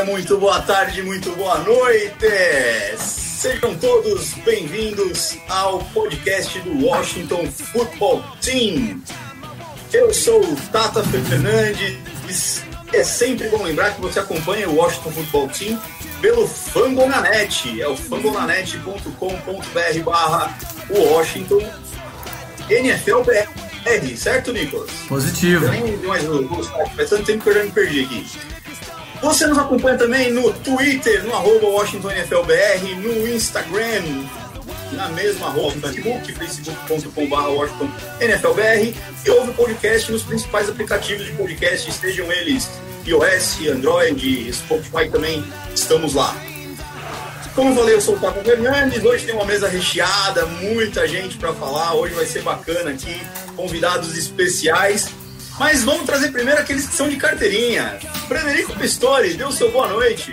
dia, muito boa tarde, muito boa noite! Sejam todos bem-vindos ao podcast do Washington Football Team. Eu sou o Tata Fernandes. É sempre bom lembrar que você acompanha o Washington Football Team pelo Fambonanet. É o fambonanet.com.br barra Washington NFL BR, certo, Nicolas? Positivo. Eu nem mais o o site, faz tanto tempo que eu já me perdi aqui. Você nos acompanha também no Twitter, no arroba WashingtonNFLBR, no Instagram, na mesma arroba, Facebook, facebook.com.br WashingtonNFLBR, e ouve o podcast nos principais aplicativos de podcast, sejam eles iOS, Android, Spotify também, estamos lá. Como eu falei, eu sou o Taco Fernandes. Hoje tem uma mesa recheada, muita gente para falar. Hoje vai ser bacana aqui, convidados especiais. Mas vamos trazer primeiro aqueles que são de carteirinha. Frederico Pistori, dê o seu boa noite.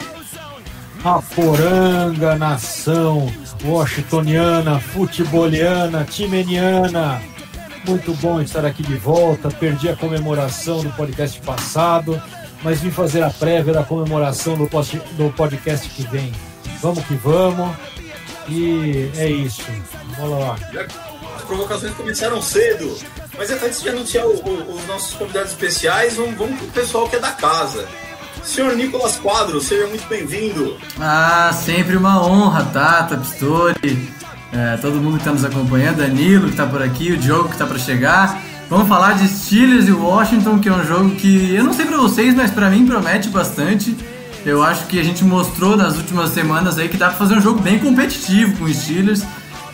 A poranga, nação washingtoniana, futeboliana, timeniana. Muito bom estar aqui de volta. Perdi a comemoração do podcast passado, mas vim fazer a prévia da comemoração do, do podcast que vem. Vamos que vamos. E é isso. Vamos lá. As provocações começaram cedo. Mas antes de anunciar o- o- os nossos convidados especiais, vamos, vamos pro pessoal que é da casa. Senhor Nicolas Quadro, seja muito bem-vindo. Ah, sempre uma honra, Tata, Pistori, é, todo mundo que está nos acompanhando, Danilo que está por aqui, o Diogo que está para chegar. Vamos falar de Steelers e Washington, que é um jogo que eu não sei para vocês, mas para mim promete bastante. Eu acho que a gente mostrou nas últimas semanas aí que dá para fazer um jogo bem competitivo com os Steelers.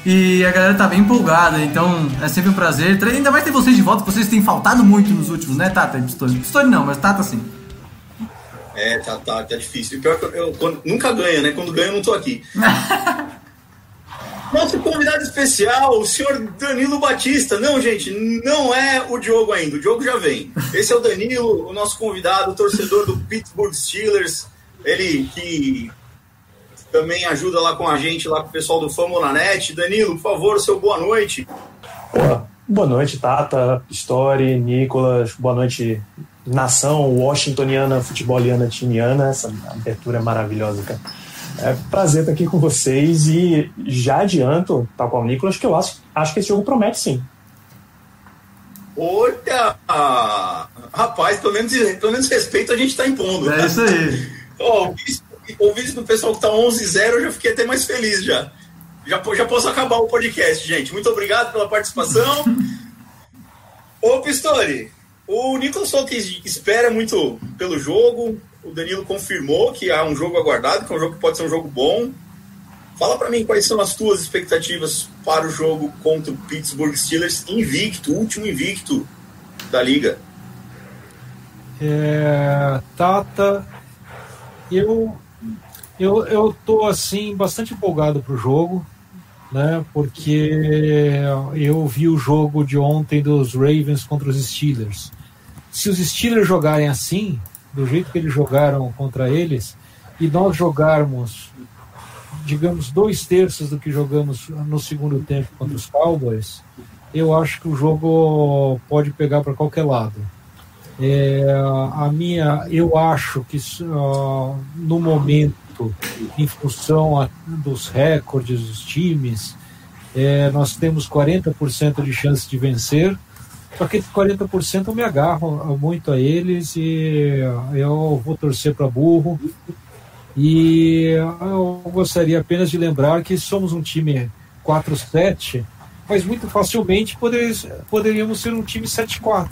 E a galera tá bem empolgada, então é sempre um prazer. Ainda mais ter vocês de volta, vocês têm faltado muito nos últimos, né, Tata e Pistori? Pistori não, mas Tata sim. É, tá, tá, tá difícil. Pior que eu, eu- quando- nunca ganha, né? Quando ganha, eu não tô aqui. Nosso convidado especial, o senhor Danilo Batista. Não, gente, não é o Diogo ainda. O Diogo já vem. Esse é o Danilo, o nosso convidado, o torcedor do Pittsburgh Steelers. Ele que também ajuda lá com a gente, lá com o pessoal do Famonanet. Danilo, por favor, seu boa noite. Pô, boa noite, Tata, Story, Nicolas, boa noite, nação washingtoniana, futeboliana, timiana, essa abertura é maravilhosa, cara. É prazer estar aqui com vocês e já adianto, tal qual o Nicolas, que eu acho, acho que esse jogo promete sim. Olha! Rapaz, pelo menos, pelo menos respeito a gente tá impondo. É isso aí. Ó, o vídeo- do pessoal que tá 11-0, eu já fiquei até mais feliz já. Já, já posso acabar o podcast, gente. Muito obrigado pela participação. Ô, Pistori, o Nicolas falou que espera muito pelo jogo. O Danilo confirmou que há um jogo aguardado, que é um jogo que pode ser um jogo bom. Fala pra mim quais são as tuas expectativas para o jogo contra o Pittsburgh Steelers invicto, último invicto da liga. É, Tata, eu, eu, eu tô assim bastante empolgado pro jogo, né? Porque eu vi o jogo de ontem dos Ravens contra os Steelers. Se os Steelers jogarem assim, do jeito que eles jogaram contra eles, e nós jogarmos, digamos, dois terços do que jogamos no segundo tempo contra os Cowboys, eu acho que o jogo pode pegar para qualquer lado. É, a minha, eu acho que ah, no momento, em função dos recordes dos times, é, nós temos 40% de chance de vencer. Só que 40% eu me agarro muito a eles e eu vou torcer para burro. E eu gostaria apenas de lembrar que somos um time 4-7, mas muito facilmente poder- poderíamos ser um time 7-4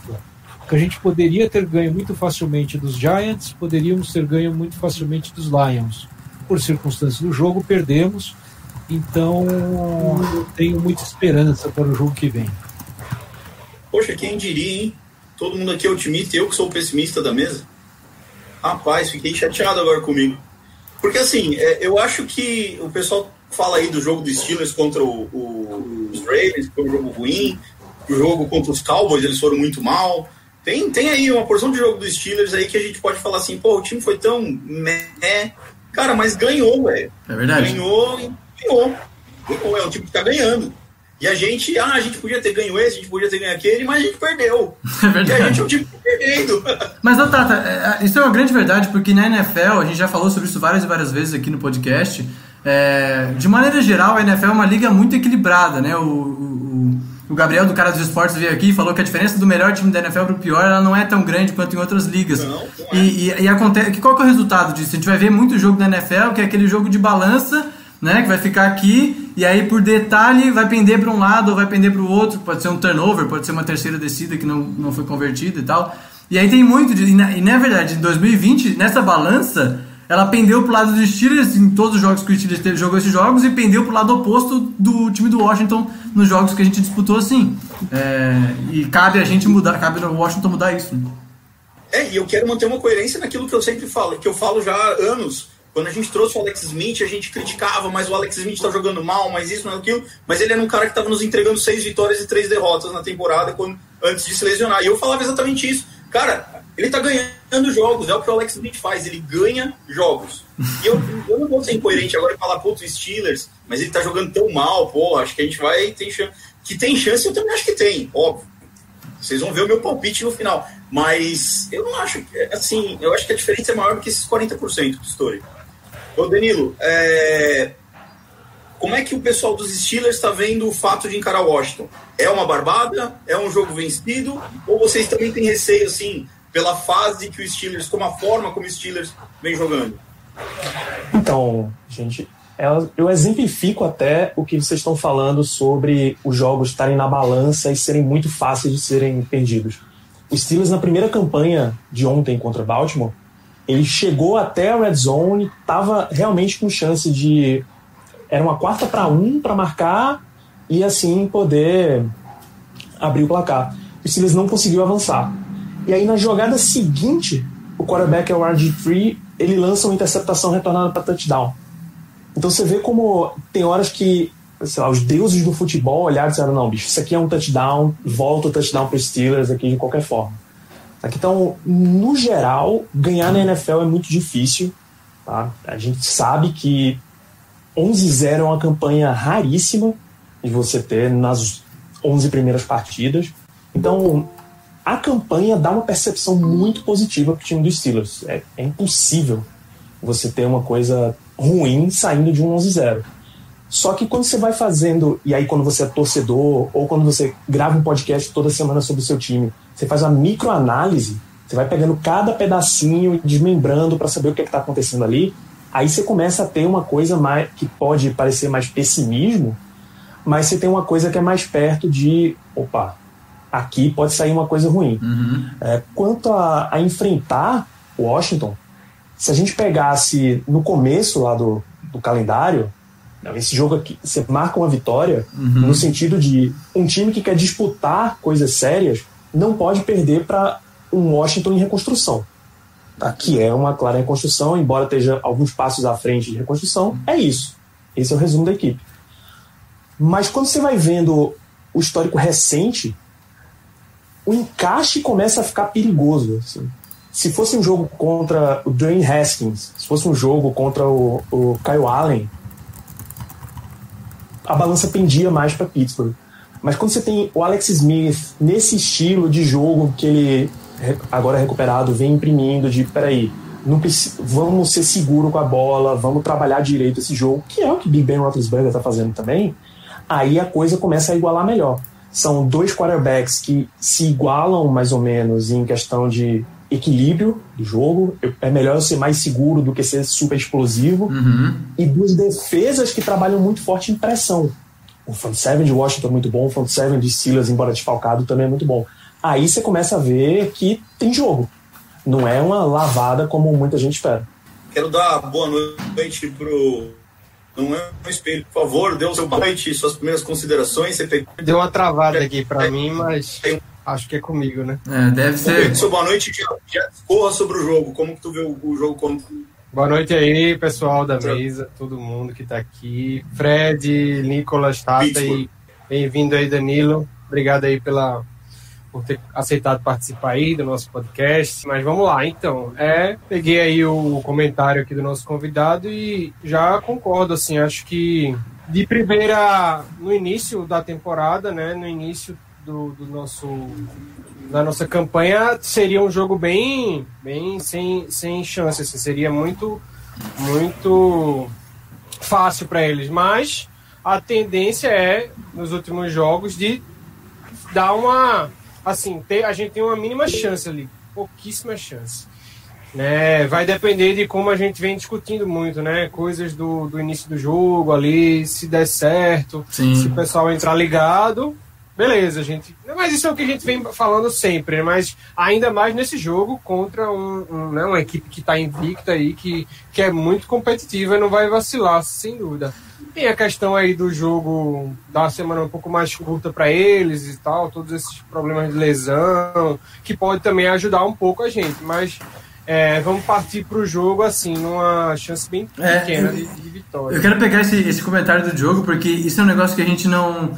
que a gente poderia ter ganho muito facilmente dos Giants, poderíamos ter ganho muito facilmente dos Lions. Por circunstâncias do jogo, perdemos. Então, eu tenho muita esperança para o jogo que vem. Poxa, quem diria, hein? Todo mundo aqui é otimista e eu que sou o pessimista da mesa. Rapaz, fiquei chateado agora comigo. Porque assim, é, eu acho que o pessoal fala aí do jogo dos Steelers contra o, o, os Ravens, que foi um jogo ruim, o jogo contra os Cowboys, eles foram muito mal. Tem, tem aí uma porção de jogo dos Steelers aí que a gente pode falar assim, pô, o time foi tão meh. Cara, mas ganhou, velho. É verdade. Ganhou e ganhou. Ganhou, é um time que tá ganhando. E a gente, ah, a gente podia ter ganho esse, a gente podia ter ganho aquele, mas a gente perdeu. É E a verdade. gente é um time que tá perdendo. Mas, ô, Tata, é, é, isso é uma grande verdade, porque na NFL, a gente já falou sobre isso várias e várias vezes aqui no podcast, é, de maneira geral, a NFL é uma liga muito equilibrada, né? O, o, Gabriel, do cara dos esportes, veio aqui e falou que a diferença do melhor time da NFL pro pior, ela não é tão grande quanto em outras ligas. Não, não é. E, e, e acontece, que qual que é o resultado disso? A gente vai ver muito jogo da NFL, que é aquele jogo de balança, né? Que vai ficar aqui, e aí por detalhe vai pender para um lado ou vai pender para o outro, pode ser um turnover, pode ser uma terceira descida que não, não foi convertida e tal. E aí tem muito, de, e, na, e na verdade, em 2020, nessa balança, ela pendeu pro lado dos Steelers em todos os jogos que o Steelers teve, jogou esses jogos e pendeu pro lado oposto do time do Washington nos jogos que a gente disputou assim. É, e cabe a gente mudar, cabe no Washington mudar isso. Né? É, e eu quero manter uma coerência naquilo que eu sempre falo, que eu falo já há anos. Quando a gente trouxe o Alex Smith, a gente criticava, mas o Alex Smith tá jogando mal, mas isso, mas aquilo. Mas ele era um cara que tava nos entregando seis vitórias e três derrotas na temporada quando, antes de se lesionar. E eu falava exatamente isso. Cara, ele tá ganhando jogos, é o que o Alex Smith faz, ele ganha jogos. E eu, eu não vou ser incoerente agora e falar, os Steelers, mas ele tá jogando tão mal, pô, acho que a gente vai ter chance. Que tem chance, eu também acho que tem, óbvio. Vocês vão ver o meu palpite no final. Mas eu não acho, assim, eu acho que a diferença é maior do que esses 40% do story. Ô Danilo, é, como é que o pessoal dos Steelers está vendo o fato de encarar Washington? É uma barbada? É um jogo vencido? Ou vocês também têm receio, assim, pela fase que o Steelers, como a forma como o Steelers vem jogando? Então, gente, eu- eu exemplifico até o que vocês estão falando sobre os jogos estarem na balança e serem muito fáceis de serem perdidos. O Steelers, na primeira campanha de ontem contra Baltimore, ele chegou até a red zone, estava realmente com chance de. Era uma quarta para um para marcar e assim poder abrir o placar. O Steelers não conseguiu avançar. E aí na jogada seguinte, o quarterback é o RG3, ele lança uma interceptação retornada para touchdown. Então você vê como tem horas que, sei lá, os deuses do futebol olharam e disseram, não, bicho, isso aqui é um touchdown, volta o touchdown para os Steelers aqui de qualquer forma. Então, no geral, ganhar na NFL é muito difícil. Tá? A gente sabe que 11-0 é uma campanha raríssima de você ter nas 11 primeiras partidas. Então, a campanha dá uma percepção muito positiva para o time dos Steelers. É, é impossível você ter uma coisa ruim saindo de um 11-0. Só que quando você vai fazendo, e aí quando você é torcedor, ou quando você grava um podcast toda semana sobre o seu time, você faz uma microanálise, você vai pegando cada pedacinho e desmembrando para saber o que está acontecendo ali, aí você começa a ter uma coisa mais que pode parecer mais pessimismo, mas você tem uma coisa que é mais perto de, opa, aqui pode sair uma coisa ruim. É, quanto a, a enfrentar o Washington, se a gente pegasse no começo lá do, do calendário, não, esse jogo aqui, você marca uma vitória no sentido de um time que quer disputar coisas sérias não pode perder para um Washington em reconstrução. Tá? Que é uma clara reconstrução, embora esteja alguns passos à frente de reconstrução, é isso. Esse é o resumo da equipe. Mas quando você vai vendo o histórico recente, o encaixe começa a ficar perigoso. assim. Se fosse um jogo contra o Dwayne Haskins, se fosse um jogo contra o, o Kyle Allen, a balança pendia mais para Pittsburgh. Mas quando você tem o Alex Smith nesse estilo de jogo que ele agora recuperado vem imprimindo de peraí, não preci- vamos ser seguro com a bola, vamos trabalhar direito esse jogo, que é o que Big Ben Roethlisberger está fazendo também. Aí a coisa começa a igualar melhor. São dois quarterbacks que se igualam mais ou menos em questão de equilíbrio do jogo. É melhor eu ser mais seguro do que ser super explosivo e duas defesas que trabalham muito forte em pressão. O front seven de Washington é muito bom, o front seven de Steelers, embora desfalcado, também é muito bom. aí você começa a ver que tem jogo. Não é uma lavada como muita gente espera. Quero dar boa noite pro. Não é um espelho, por favor, dê o seu boa noite, suas primeiras considerações. Você pegou Deu uma travada aqui pra mim, mas acho que é comigo, né? É, deve ser. seu boa noite já, já corra sobre o jogo. Como que tu vê o, o jogo como. Boa noite aí, pessoal da mesa, todo mundo que tá aqui. Fred, Nicolas, Tata e bem-vindo aí, Danilo. Obrigado aí pela, por ter aceitado participar aí do nosso podcast. Mas vamos lá, então. É, peguei aí o comentário aqui do nosso convidado e já concordo, assim, acho que de primeira, no início da temporada, né, no início do, do nosso da nossa campanha seria um jogo bem bem sem, sem chance assim, seria muito muito fácil para eles mas a tendência é nos últimos jogos de dar uma assim ter, a gente tem uma mínima chance ali pouquíssima chance né vai depender de como a gente vem discutindo muito né coisas do, do início do jogo ali se der certo Sim. se o pessoal entrar ligado beleza, gente. Mas isso é o que a gente vem falando sempre, né? Mas ainda mais nesse jogo contra um, um, né, uma equipe que está invicta aí, que, que é muito competitiva e não vai vacilar, sem dúvida. Tem a questão aí do jogo da semana um pouco mais curta para eles e tal, todos esses problemas de lesão, que pode também ajudar um pouco a gente, mas é, vamos partir para o jogo assim, numa chance bem É, pequena eu- de, de vitória. Eu quero pegar esse, esse comentário do Diogo, porque isso é um negócio que a gente não.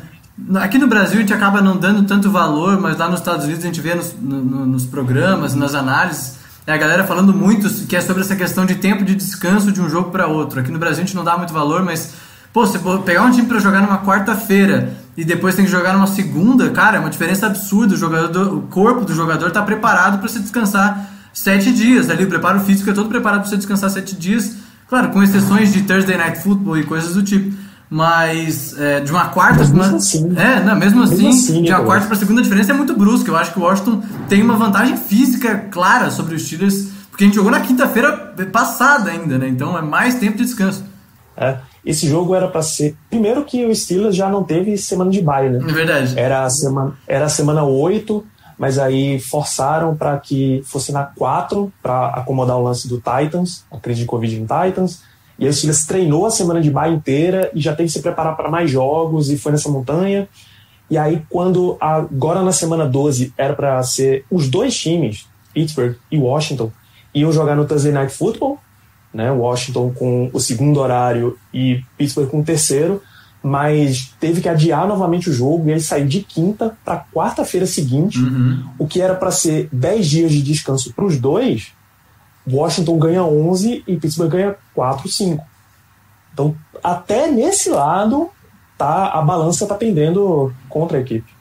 Aqui no Brasil a gente acaba não dando tanto valor, mas lá nos Estados Unidos a gente vê nos, no- no- nos programas, nas análises, é a galera falando muito que é sobre essa questão de tempo de descanso de um jogo para outro. Aqui no Brasil a gente não dá muito valor, mas, pô, você pegar um time para jogar numa quarta-feira e depois tem que jogar numa segunda, cara, é uma diferença absurda. O, jogador, o corpo do jogador tá preparado para se descansar sete dias. Ali, o preparo físico é todo preparado para você descansar sete dias. Claro, com exceções de Thursday Night Football e coisas do tipo. Mas é, de uma quarta. Mas mesmo uma- assim. é, não, mesmo assim, Mesmo assim, de uma quarta para segunda a diferença é muito brusca. Eu acho que o Washington tem uma vantagem física clara sobre os Steelers, porque a gente jogou na quinta-feira passada ainda, né? Então é mais tempo de descanso. É. Esse jogo era para ser. Primeiro que o Steelers já não teve semana de bye, né? É verdade. Era a semana, era a semana 8, mas aí forçaram para que fosse na 4 para acomodar o lance do Titans, a crise de Covid no Titans. E aí o Steelers treinou a semana de bye inteira e já tem que se preparar para mais jogos e foi nessa montanha. E aí quando agora na semana 12 era para ser os dois times, Pittsburgh e Washington, iam jogar no Thursday Night Football, né? Washington com o segundo horário e Pittsburgh com o terceiro, mas teve que adiar novamente o jogo e ele saiu de quinta para quarta-feira seguinte, o que era para ser 10 dias de descanso para os dois. Washington ganha 11 e Pittsburgh ganha 4, 5. Então, até nesse lado, tá a balança tá pendendo contra a equipe.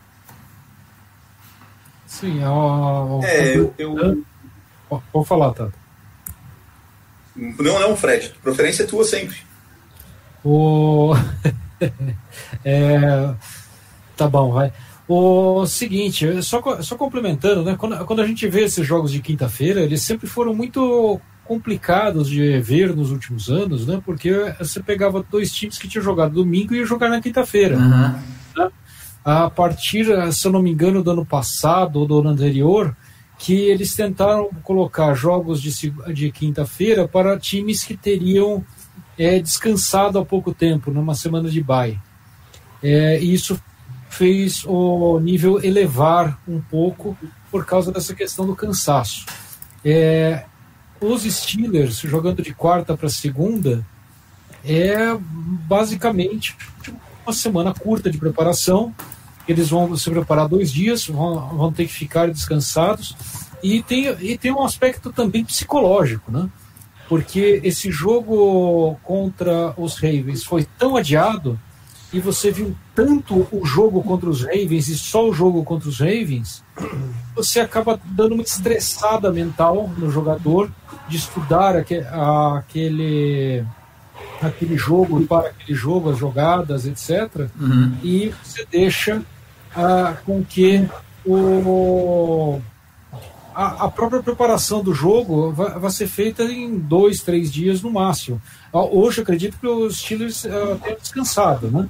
Sim, ó, ó, É, eu. eu ó, Vou falar, Tato. não, não, Fred. Preferência é tua sempre. O... é... Tá bom, vai. O seguinte, só, só complementando, né? Quando, quando a gente vê esses jogos de quinta-feira, eles sempre foram muito complicados de ver nos últimos anos, né? Porque você pegava dois times que tinham jogado domingo e ia jogar na quinta-feira. Aham. A partir, se eu não me engano, do ano passado ou do ano anterior, que eles tentaram colocar jogos de, de quinta-feira para times que teriam é, descansado há pouco tempo, numa semana de bye. É, e isso fez o nível elevar um pouco por causa dessa questão do cansaço. É, os Steelers jogando de quarta para segunda é basicamente uma semana curta de preparação. Eles vão se preparar dois dias, vão, vão ter que ficar descansados. E tem, e tem um aspecto também psicológico, né? Porque esse jogo contra os Ravens foi tão adiado e você viu tanto o jogo contra os Ravens e só o jogo contra os Ravens, você acaba dando uma estressada mental no jogador de estudar aquele aquele jogo para aquele jogo, as jogadas, etc. Uhum. E você deixa ah, com que o a, a própria preparação do jogo vai, vai ser feita em dois, três dias no máximo. Ah, Hoje acredito que os Steelers ah, tenham descansado, né?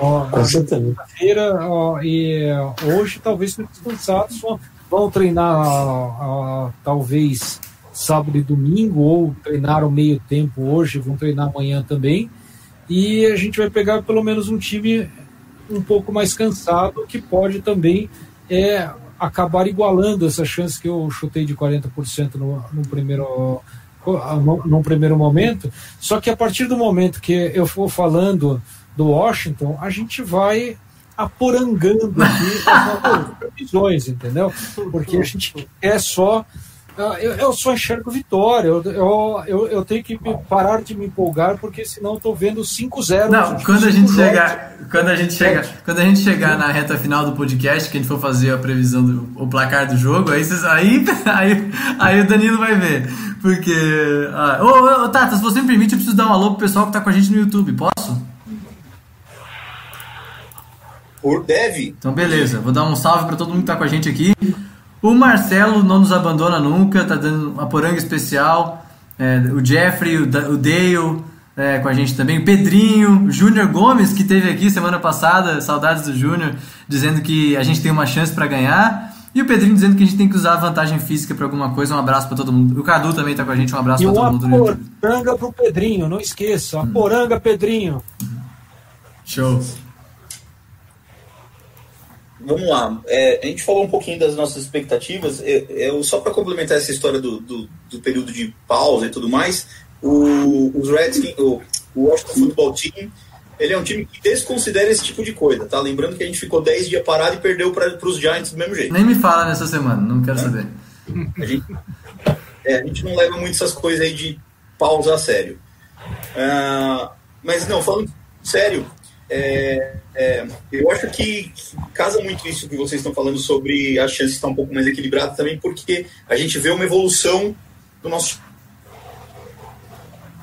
Ó, Com certeza. feira ó, e ó, hoje talvez descansados, vão- treinar ó, talvez sábado e domingo, ou treinaram meio tempo hoje, vão treinar amanhã também. E a gente vai pegar pelo menos um time um pouco mais cansado, que pode também é, acabar igualando essa chance que eu chutei de 40% no, no primeiro no, num primeiro momento. Só que a partir do momento que eu for falando do Washington, a gente vai aporangando aqui as previsões, entendeu? Porque a gente quer só. ah, Eu, eu só enxergo vitória. Eu, eu, eu, tenho que parar de me empolgar, porque senão eu tô vendo 5-0. Não, quando a gente chegar, quando a gente chegar, quando a gente chegar na reta final do podcast, que a gente for fazer a previsão do o placar do jogo, aí vocês, aí, aí, aí o Danilo vai ver, porque ah, ô, ô, Tata, se você me permite, eu preciso dar um alô pro pessoal que tá com a gente no YouTube, posso? Por deve. Então beleza, vou dar um salve pra todo mundo que tá com a gente aqui. O Marcelo não nos abandona nunca, tá dando uma poranga especial. É, o Jeffrey, o, Da- o Dale é, com a gente também. O Pedrinho, o Júnior Gomes, que teve aqui semana passada, saudades do Júnior, dizendo que a gente tem uma chance pra ganhar. E o Pedrinho dizendo que a gente tem que usar a vantagem física pra alguma coisa. Um abraço pra todo mundo. O Cadu também tá com a gente, um abraço E pra todo mundo YouTube. poranga pro Pedrinho, não esqueça. A poranga, Pedrinho. Show. Vamos lá. É, a gente falou um pouquinho das nossas expectativas. Eu, eu- só para complementar essa história do, do, do período de pausa e tudo mais, o, os Redskins, o, o Washington Football Team, ele é um time que desconsidera esse tipo de coisa, tá? Lembrando que a gente ficou 10 dias parado e perdeu para os Giants do mesmo jeito. Nem me fala nessa semana, não quero saber. A gente, é, a gente não leva muito essas coisas aí de pausa a sério. Ah, mas não, falando sério, é, é, eu acho que casa muito isso que vocês estão falando sobre a chance estar um pouco mais equilibrada também, porque a gente vê uma evolução do nosso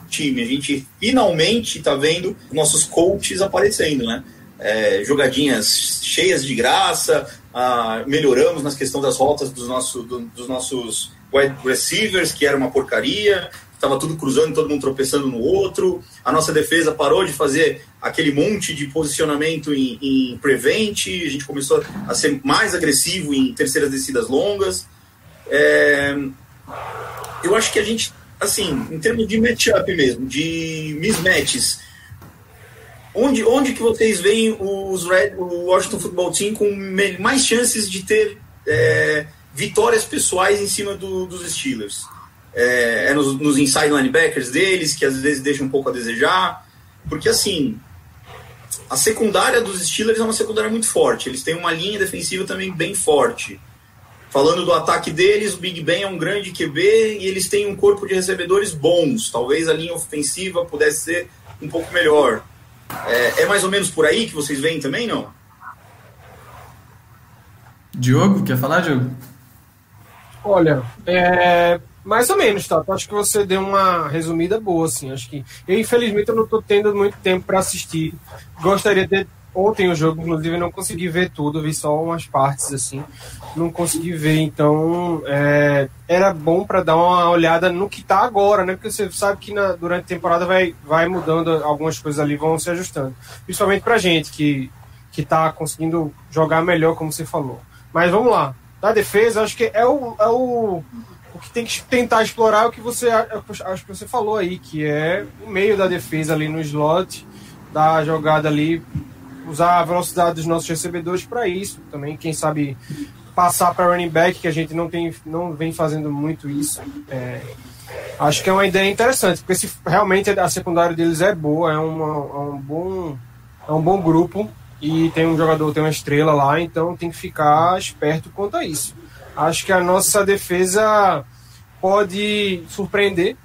time. A gente finalmente está vendo nossos coaches aparecendo, né? É, jogadinhas cheias de graça, ah, melhoramos nas questões das rotas dos, nosso, do- dos nossos wide receivers, que era uma porcaria, estava tudo cruzando, todo mundo tropeçando no outro. A nossa defesa parou de fazer aquele monte de posicionamento em, em prevent, a gente começou a ser mais agressivo em terceiras descidas longas. É, eu acho que a gente, assim, em termos de matchup mesmo, de mismatches, onde, onde que vocês veem os Red, o Washington Football Team com mais chances de ter é, vitórias pessoais em cima do- dos Steelers? É, é nos, nos inside linebackers deles, que às vezes deixam um pouco a desejar, porque assim, a secundária dos Steelers é uma secundária muito forte, eles têm uma linha defensiva também bem forte. Falando do ataque deles, o Big Ben é um grande QB e eles têm um corpo de recebedores bons. Talvez a linha ofensiva pudesse ser um pouco melhor. É, é mais ou menos por aí que vocês veem também, não? Diogo, quer falar, Diogo? Olha, é, mais ou menos, tá? Acho que você deu uma resumida boa, assim. Acho que eu, infelizmente, eu não tô tendo muito tempo para assistir. Gostaria de ontem o jogo, inclusive, não consegui ver tudo, vi só umas partes, assim. Não consegui ver, então é, era bom para dar uma olhada no que tá agora, né? Porque você sabe que na- durante a temporada vai, vai mudando, algumas coisas ali vão se ajustando. Principalmente pra gente que, que tá conseguindo jogar melhor, como você falou. Mas vamos lá. Da defesa, acho que é o, é o, o que tem que tentar explorar é o que você acho que você falou aí, que é o meio da defesa ali no slot, da jogada ali, usar a velocidade dos nossos recebedores para isso também. Quem sabe passar para running back, que a gente não tem, não vem fazendo muito isso. É, acho que é uma ideia interessante, porque se realmente a secundária deles é boa, é, uma, é um bom é um bom grupo e tem um jogador, tem uma estrela lá, então tem que ficar esperto quanto a isso. Acho que a nossa defesa pode surpreender.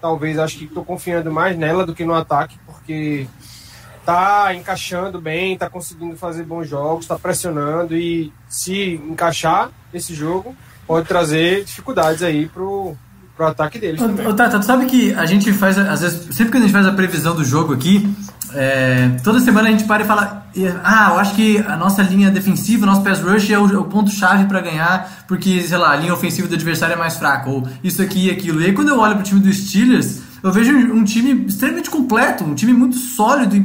Talvez acho que estou confiando mais nela do que no ataque, porque tá encaixando bem, tá conseguindo fazer bons jogos, tá pressionando e se encaixar esse jogo pode trazer dificuldades aí pro, pro ataque deles também. Ô, Tata, tu sabe que a gente faz, às vezes, sempre que a gente faz a previsão do jogo aqui, é, toda semana a gente para e fala: Ah, eu acho que a nossa linha defensiva, o nosso pass rush é o, é o ponto-chave para ganhar, porque, sei lá, a linha ofensiva do adversário é mais fraca, ou isso aqui e aquilo. E aí, quando eu olho pro time dos Steelers, eu vejo um time extremamente completo, um time muito sólido em,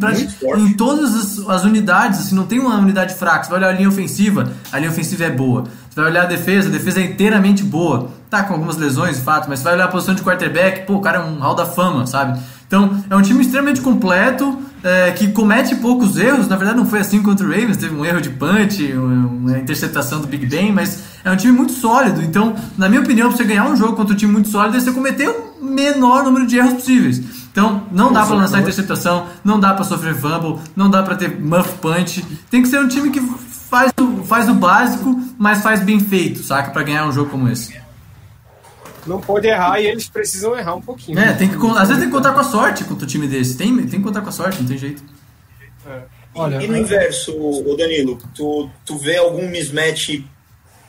em todas as, as unidades, assim, não tem uma unidade fraca. Você vai olhar a linha ofensiva, a linha ofensiva é boa. Você vai olhar a defesa, a defesa é inteiramente boa. Tá com algumas lesões, de fato, mas você vai olhar a posição de quarterback, pô, o cara é um hall da fama, sabe? Então, é um time extremamente completo, é, que comete poucos erros. Na verdade, não foi assim contra o Ravens, teve um erro de punch, um- uma interceptação do Big Ben, mas é um time muito sólido. Então, na minha opinião, pra você ganhar um jogo contra um time muito sólido, é você cometer o menor número de erros possíveis. Então, não dá pra lançar interceptação, não dá pra sofrer fumble, não dá pra ter muff punch. Tem que ser um time que faz o, faz o básico, mas faz bem feito, saca? Pra ganhar um jogo como esse. Não pode errar e eles precisam errar um pouquinho. É, tem que, às vezes tem que contar com a sorte contra um time desse. Tem, tem que contar com a sorte, não tem jeito. Olha, E no inverso, ô Danilo, tu, tu vê algum mismatch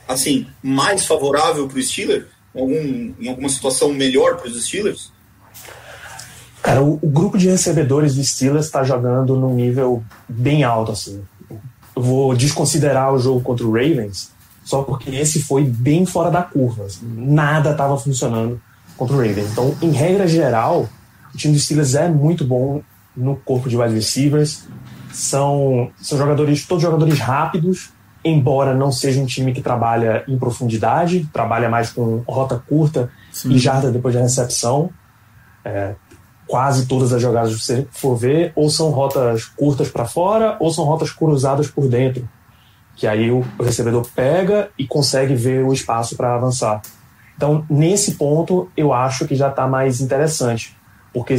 assim, mais favorável para o Steelers? Algum, em alguma situação melhor para os Steelers? Cara, o, o grupo de recebedores do Steelers está jogando num nível bem alto, assim. Eu vou desconsiderar o jogo contra o Ravens, só porque esse foi bem fora da curva. assim. Nada estava funcionando contra o Ravens. Então, em regra geral, o time do Steelers é muito bom no corpo de wide receivers. São, são jogadores, todos jogadores rápidos, embora não seja um time que trabalha em profundidade, trabalha mais com rota curta e jarda depois da recepção quase todas as jogadas que você for ver, ou são rotas curtas para fora, ou são rotas cruzadas por dentro. Que aí o recebedor pega e consegue ver o espaço para avançar. Então, nesse ponto, eu acho que já está mais interessante. Porque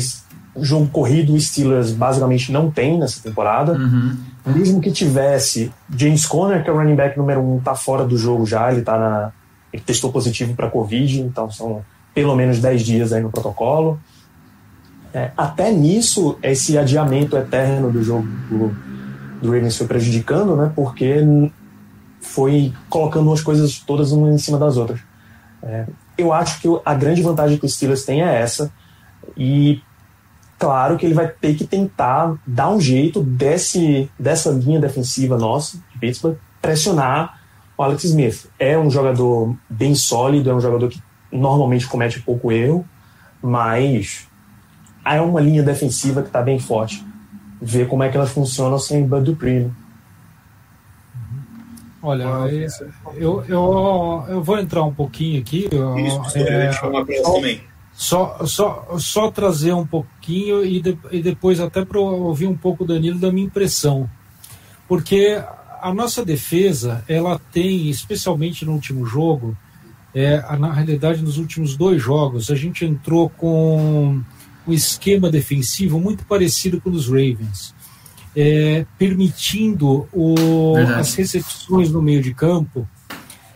o jogo corrido, o Steelers basicamente não tem nessa temporada. Mesmo que tivesse, James Conner, que é o running back número um, tá fora do jogo já, ele tá na. Ele testou positivo para Covid, então são pelo menos 10 dias aí no protocolo. É, até nisso, esse adiamento eterno do jogo do, do Ravens foi prejudicando, né? Porque foi colocando umas coisas todas uma em cima das outras. É, eu acho que a grande vantagem que o Steelers tem é essa. E claro que ele vai ter que tentar dar um jeito desse, dessa linha defensiva nossa, de Pittsburgh, pressionar o Alex Smith. É um jogador bem sólido, é um jogador que normalmente comete pouco erro, mas é uma linha defensiva que está bem forte. Ver como é que elas funcionam sem Bud Dupree. né? olha, é, eu, eu, eu vou entrar um pouquinho aqui. Isso, é. Só, só, só trazer um pouquinho e, de- e depois até para ouvir um pouco, Danilo, da minha impressão. Porque a nossa defesa, ela tem, especialmente no último jogo, é, a- na realidade, nos últimos dois jogos, a gente entrou com um esquema defensivo muito parecido com o dos Ravens. É, permitindo o- as recepções no meio de campo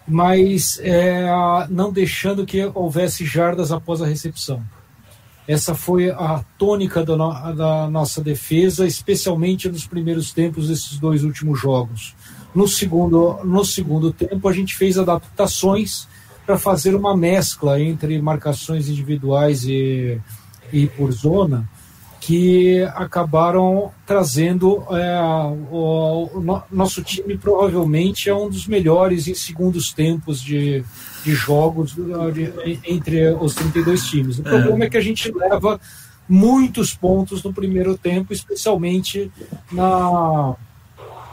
mas é, não deixando que houvesse jardas após a recepção. Essa foi a tônica da, no- da nossa defesa, especialmente nos primeiros tempos desses dois últimos jogos. No segundo, no segundo tempo, a gente fez adaptações para fazer uma mescla entre marcações individuais e, e por zona, que acabaram trazendo é, o, o no- nosso time provavelmente é um dos melhores em segundos tempos de, de jogos de- entre os 32 times. O problema é que a gente leva muitos pontos no primeiro tempo, especialmente na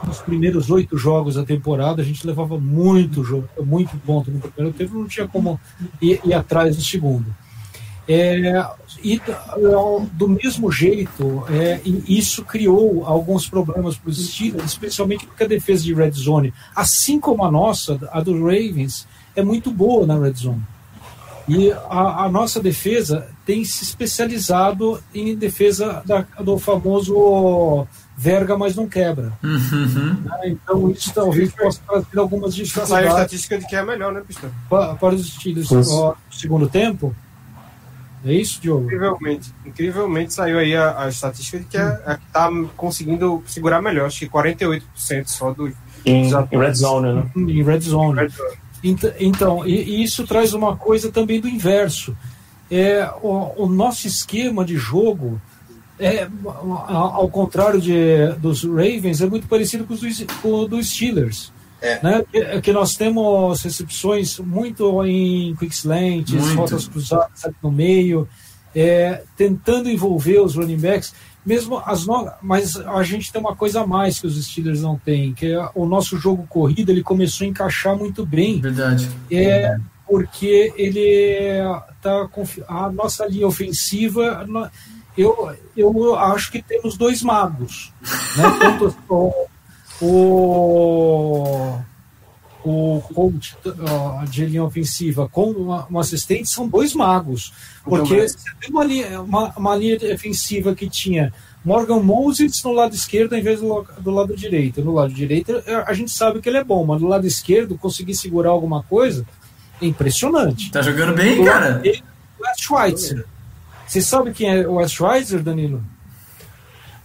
nos primeiros oito jogos da temporada, a gente levava muito, muito ponto no primeiro tempo, não tinha como ir, ir atrás no segundo. É, e do- do mesmo jeito, é, e isso criou alguns problemas para os Steelers, especialmente porque a defesa de red zone, assim como a nossa, a do Ravens, é muito boa na red zone. E a, a nossa defesa tem se especializado em defesa da- do famoso verga, mas não quebra. Né? Então, isso talvez possa trazer algumas Saiu a dificuldades estatística de que é melhor, né, Pistão? pa- para os Steelers no segundo tempo. É isso, Diogo? Incrivelmente. Incrivelmente saiu aí a, a estatística de que é a que tá conseguindo segurar melhor. Acho que 48% só do. Em, Red Zone, né? Em red zone. Red Zone. Ent- Então, e, e isso traz uma coisa também do inverso. É, o, o nosso esquema de jogo, é, ao contrário de, dos Ravens, é muito parecido com os dos, com o dos Steelers. É. Né? Que, que nós temos recepções muito em quick slants, Muito. rotas cruzadas ali no meio. é, tentando envolver os running backs, mesmo as no... mas a gente tem uma coisa a mais que os Steelers não têm, que é o nosso jogo corrido, ele começou a encaixar muito bem. Verdade. É porque ele tá confi- a nossa linha ofensiva eu, eu acho que temos dois magos, né? Tanto o, o o coach de linha ofensiva com uma- um assistente são dois magos. Porque você tem uma linha, uma, uma linha defensiva que tinha Morgan Moses no lado esquerdo em vez do, do lado direito. No lado direito eh, a gente sabe que ele é bom, mas do lado esquerdo conseguir segurar alguma coisa é impressionante. Tá jogando bem, cara? dele, o Wes Schweitzer. Você sabe quem é o Wes Schweitzer, Danilo?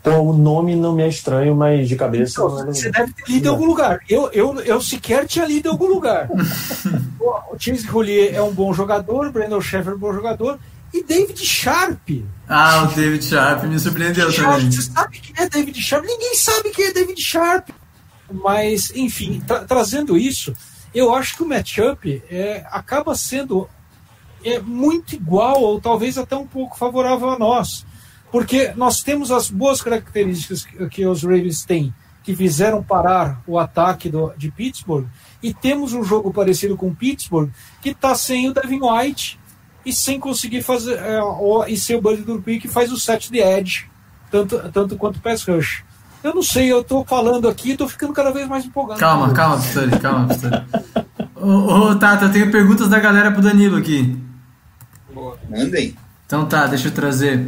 Pô, o nome não me é estranho, mas de cabeça Então, não você deve ter lido em algum lugar. Eu, eu, eu sequer tinha lido em algum lugar. o o Chase Roulier é um bom jogador, o Brandon Sheffer é um bom jogador, e David Sharp. Ah, o David Sharp me surpreendeu Sharp, também. você sabe quem é David Sharp? Ninguém sabe quem é David Sharp. Mas, enfim, tra- trazendo isso, eu acho que o matchup é, acaba sendo é, muito igual, ou talvez até um pouco favorável a nós. Porque nós temos as boas características que, que os Ravens têm, que fizeram parar o ataque do- de Pittsburgh, e temos um jogo parecido com Pittsburgh, que está sem o Devin White e sem conseguir fazer. é, o- e sem o Buddy Durpee, que faz o set de edge, tanto, tanto quanto o pass rush. Eu não sei, eu tô falando aqui e tô ficando cada vez mais empolgado. Calma, calma, Pistori, calma, Pistori. Ô, ô, Tata, eu tenho perguntas da galera pro Danilo aqui. Mandem. Então tá, deixa eu trazer.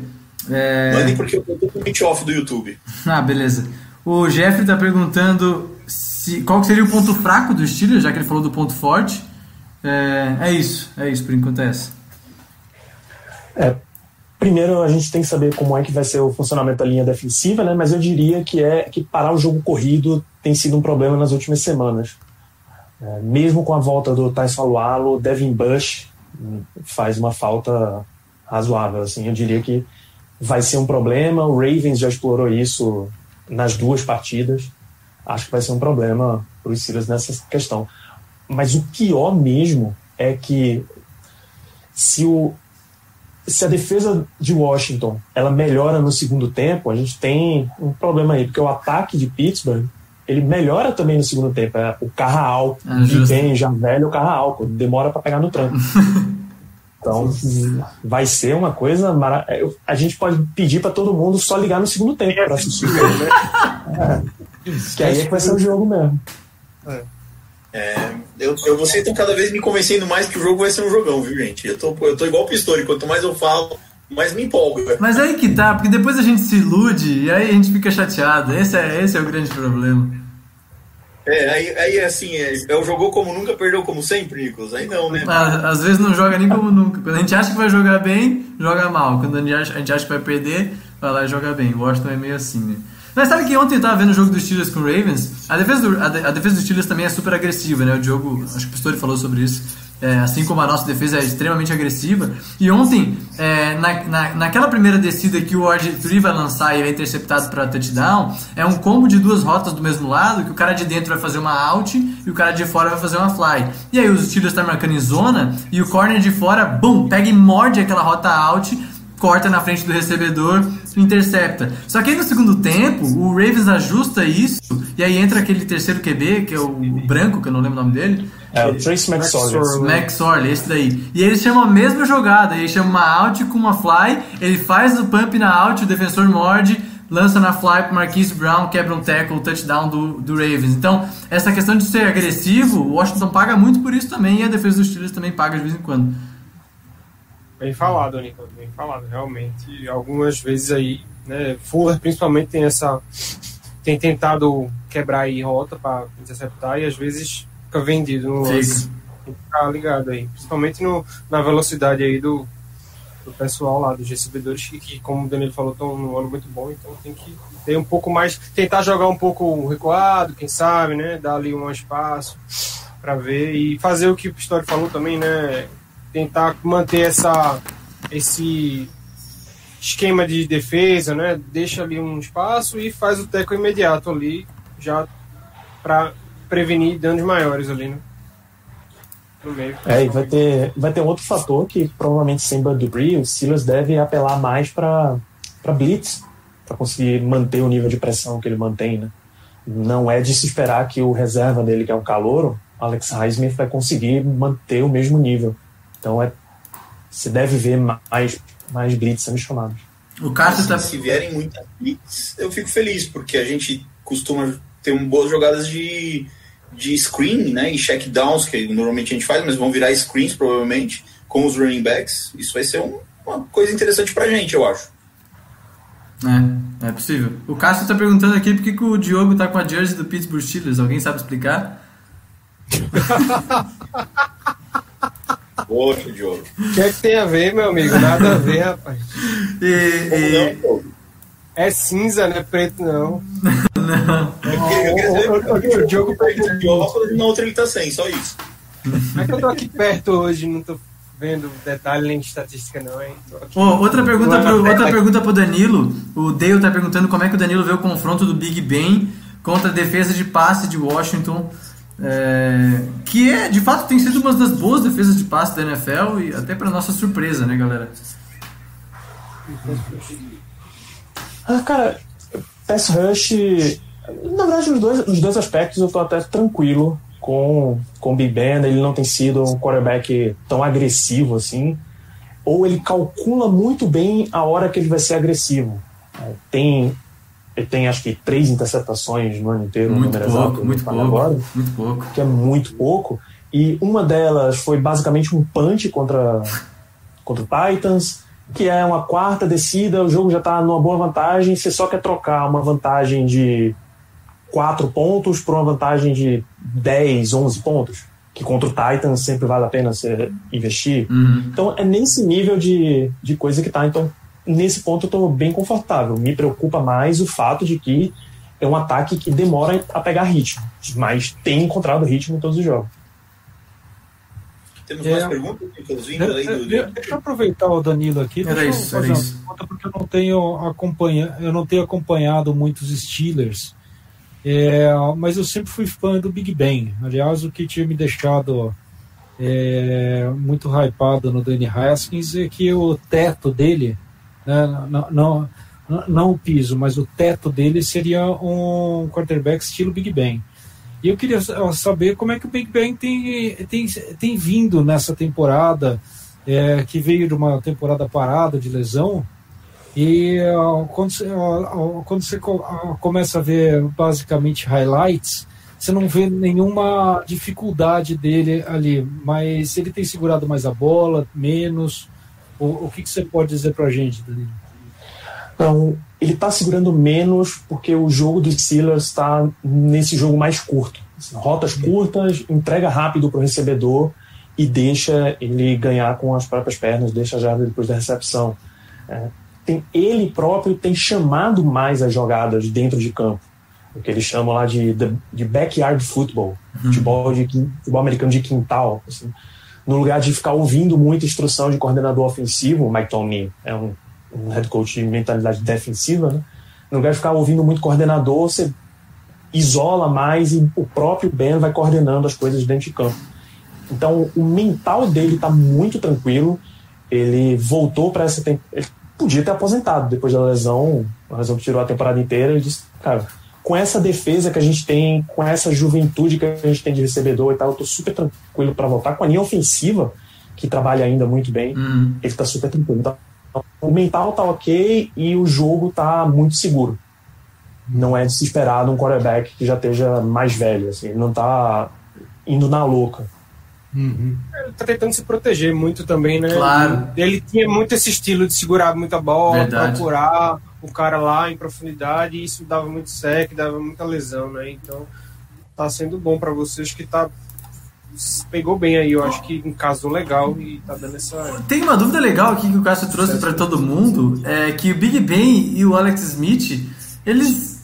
É... Mandem porque eu tô totalmente off do YouTube. Ah, beleza. O Jeffrey tá perguntando se, qual que seria o ponto fraco do Steelers, já que ele falou do ponto forte. É, é isso, é isso, por enquanto é essa. É, primeiro a gente tem que saber como é que vai ser o funcionamento da linha defensiva, né? Mas eu diria que é que parar o jogo corrido tem sido um problema nas últimas semanas. É, mesmo com a volta do Tyson Alualo, Devin Bush hum, faz uma falta razoável. Assim, eu diria que vai ser um problema. O Ravens já explorou isso nas duas partidas. Acho que vai ser um problema para os Steelers nessa questão. Mas o pior mesmo é que se o se a defesa de Washington ela melhora no segundo tempo, a gente tem um problema aí, porque o ataque de Pittsburgh ele melhora também no segundo tempo. É o carral, Ah, e justo. bem já velho o carral, demora para pegar no tranco. Então vai ser uma coisa mara... é, A gente pode pedir para todo mundo só ligar no segundo tempo para assistir. É. Que aí é que vai ser o jogo mesmo. É, eu, eu, vocês estão cada vez me convencendo mais que o jogo vai ser um jogão, viu, gente? Eu tô, eu tô igual o Pistori, quanto mais eu falo, mais me empolga. Mas aí que tá, porque depois a gente se ilude e aí a gente fica chateado. Esse é, esse é o grande problema. É, aí, aí assim, é, é jogou como nunca, perdeu como sempre, Nicolas. Aí não, né? Ah, Às vezes não joga nem como nunca. Quando a gente acha que vai jogar bem, joga mal. Quando a gente acha, a gente acha que vai perder, vai lá e joga bem. O Washington é meio assim, né? Mas sabe que ontem eu tava vendo o jogo dos Steelers com o Ravens? A defesa, do, a defesa dos Steelers também é super agressiva, né? O Diogo, acho que o Pistori falou sobre isso. É, assim como a nossa defesa é extremamente agressiva. E ontem, é, na, na, naquela primeira descida que o RG3 vai lançar e é interceptado para touchdown, é um combo de duas rotas do mesmo lado, que o cara de dentro vai fazer uma out e o cara de fora vai fazer uma fly. E aí os Steelers estão marcando em zona e o corner de fora, bum, pega e morde aquela rota out corta na frente do recebedor, intercepta. Só que aí no segundo tempo, o Ravens ajusta isso, e aí entra aquele terceiro QB, que é o, o branco, que eu não lembro o nome dele. É o Trace McSorley. Max Orley, esse daí. E eles chamam a mesma jogada, ele chama uma out com uma fly, ele faz o pump na out, o defensor morde, lança na fly pro Marquise Brown, quebra um tackle, touchdown do, do Ravens. Então, essa questão de ser agressivo, o Washington paga muito por isso também, e a defesa dos Steelers também paga de vez em quando. Bem falado, Nicolas, bem falado, realmente. Algumas vezes aí, né, Fuller principalmente tem essa tem tentado quebrar aí rota para interceptar e às vezes fica vendido no lance. Ficar ligado aí, principalmente no, na velocidade aí do, do pessoal lá, dos recebedores, que, que, como o Danilo falou, estão num ano muito bom, então tem que ter um pouco mais, tentar jogar um pouco recuado, quem sabe, né, dar ali um espaço para ver e fazer o que o Pistori falou também, né, tentar manter essa esse esquema de defesa, né? Deixa ali um espaço e faz o teco imediato ali, já para prevenir danos maiores ali, né? no meio. É, e vai ter, vai ter outro fator que provavelmente sem Bud Dupree, o Steelers deve apelar mais para blitz, para conseguir manter o nível de pressão que ele mantém, né? Não é de se esperar que o reserva dele, que é um calouro, Alex Highsmith, vai conseguir manter o mesmo nível. Então é, se deve ver mais, mais blitz sendo chamados. O Cássio tá. Se vierem muitas blitz, eu fico feliz, porque a gente costuma ter um, boas jogadas de, de screen, né? E check downs, que normalmente a gente faz, mas vão virar screens provavelmente, com os running backs. Isso vai ser um- uma coisa interessante pra gente, eu acho. É, é possível. O Cássio tá perguntando aqui por que que o Diogo tá com a jersey do Pittsburgh Steelers. Alguém sabe explicar? Poxa, Diogo. O que é que tem a ver, meu amigo? Nada a ver, rapaz. E, e- não, Diogo? É cinza, não é preto, não. Eu o- Diogo perguntou de óculos e na outra ele tá sem, só isso. É que eu tô aqui perto hoje, não tô vendo detalhe nem estatística, não, hein? Ô, outra pergunta Não é pro, na outra pergunta pro Danilo. O Dale tá perguntando como é que o Danilo vê o confronto do Big Ben contra a defesa de passe de Washington. é, que é, de fato, tem sido uma das boas defesas de passe da NFL e até pra nossa surpresa, né, galera? Ah, cara, pass rush. Na verdade, nos dois, nos dois aspectos eu tô até tranquilo com, com o Big Ben. Ele não tem sido um quarterback tão agressivo assim. Ou ele calcula muito bem a hora que ele vai ser agressivo. É, Tem, ele tem acho que três interceptações no ano inteiro, Muito exato, pouco, não muito pouco. agora Muito pouco. que é muito pouco. E uma delas foi basicamente um punch contra, contra o Titans, que é uma quarta descida, o jogo já está numa boa vantagem, você só quer trocar uma vantagem de 4 pontos por uma vantagem de 10, 11 pontos, que contra o Titans sempre vale a pena você investir. Uhum. Então é nesse nível de, de coisa que tá. Então, nesse ponto eu tô bem confortável. Me preocupa mais o fato de que é um ataque que demora a pegar ritmo, mas tem encontrado ritmo em todos os jogos. Temos É. mais perguntas, Nicolas? Vindo além do. De- Deixa eu aproveitar o Danilo aqui. Era deixa eu isso, fazer era uma isso. pergunta, porque eu não tenho acompanha, eu não tenho acompanhado muitos Steelers, é, mas eu sempre fui fã do Big Ben. Aliás, o que tinha me deixado é, muito hypado no Danny Haskins é que o teto dele, né, não, não, não o piso, mas o teto dele seria um quarterback estilo Big Ben. E eu queria sa- saber como é que o Big Ben tem, tem, tem vindo nessa temporada, é, que veio de uma temporada parada de lesão. E ó, quando você, ó, ó, quando você começa a ver basicamente highlights, você não vê nenhuma dificuldade dele ali, mas ele tem segurado mais a bola, menos. O, o que, que você pode dizer pra gente, Danilo? Então, ele está segurando menos porque o jogo dos Steelers está nesse jogo mais curto. Assim, rotas curtas, entrega rápido para o recebedor e deixa ele ganhar com as próprias pernas, deixa a jarda depois da recepção. É, tem, ele próprio tem chamado mais as jogadas dentro de campo, o que eles chamam lá de, de, de backyard football, futebol, de, futebol americano de quintal. assim. no lugar de ficar ouvindo muita instrução de coordenador ofensivo, o Mike Tomlin é um um head coach de mentalidade defensiva, né? No lugar de ficar ouvindo muito coordenador, você isola mais e o próprio Ben vai coordenando as coisas dentro de campo. Então, o mental dele está muito tranquilo. Ele voltou para essa temporada. Ele podia ter aposentado depois da lesão, a lesão que tirou a temporada inteira. Ele disse, cara, com essa defesa que a gente tem, com essa juventude que a gente tem de recebedor e tal, eu tô super tranquilo para voltar. Com a linha ofensiva, que trabalha ainda muito bem, Uhum. ele tá super tranquilo. Então, o mental tá ok e o jogo tá muito seguro. Não é de se esperar de um quarterback que já esteja mais velho, assim, ele não tá indo na louca. Ele tá tentando se proteger muito também, né? Claro. Ele tinha muito esse estilo de segurar muita bola, Verdade. procurar o cara lá em profundidade, e isso dava muito sec, dava muita lesão, né? Então tá sendo bom pra vocês que tá pegou bem aí, eu acho que casou legal e tá dando essa Tem uma dúvida legal aqui que o Cássio trouxe para todo mundo, é que o Big Ben e o Alex Smith, eles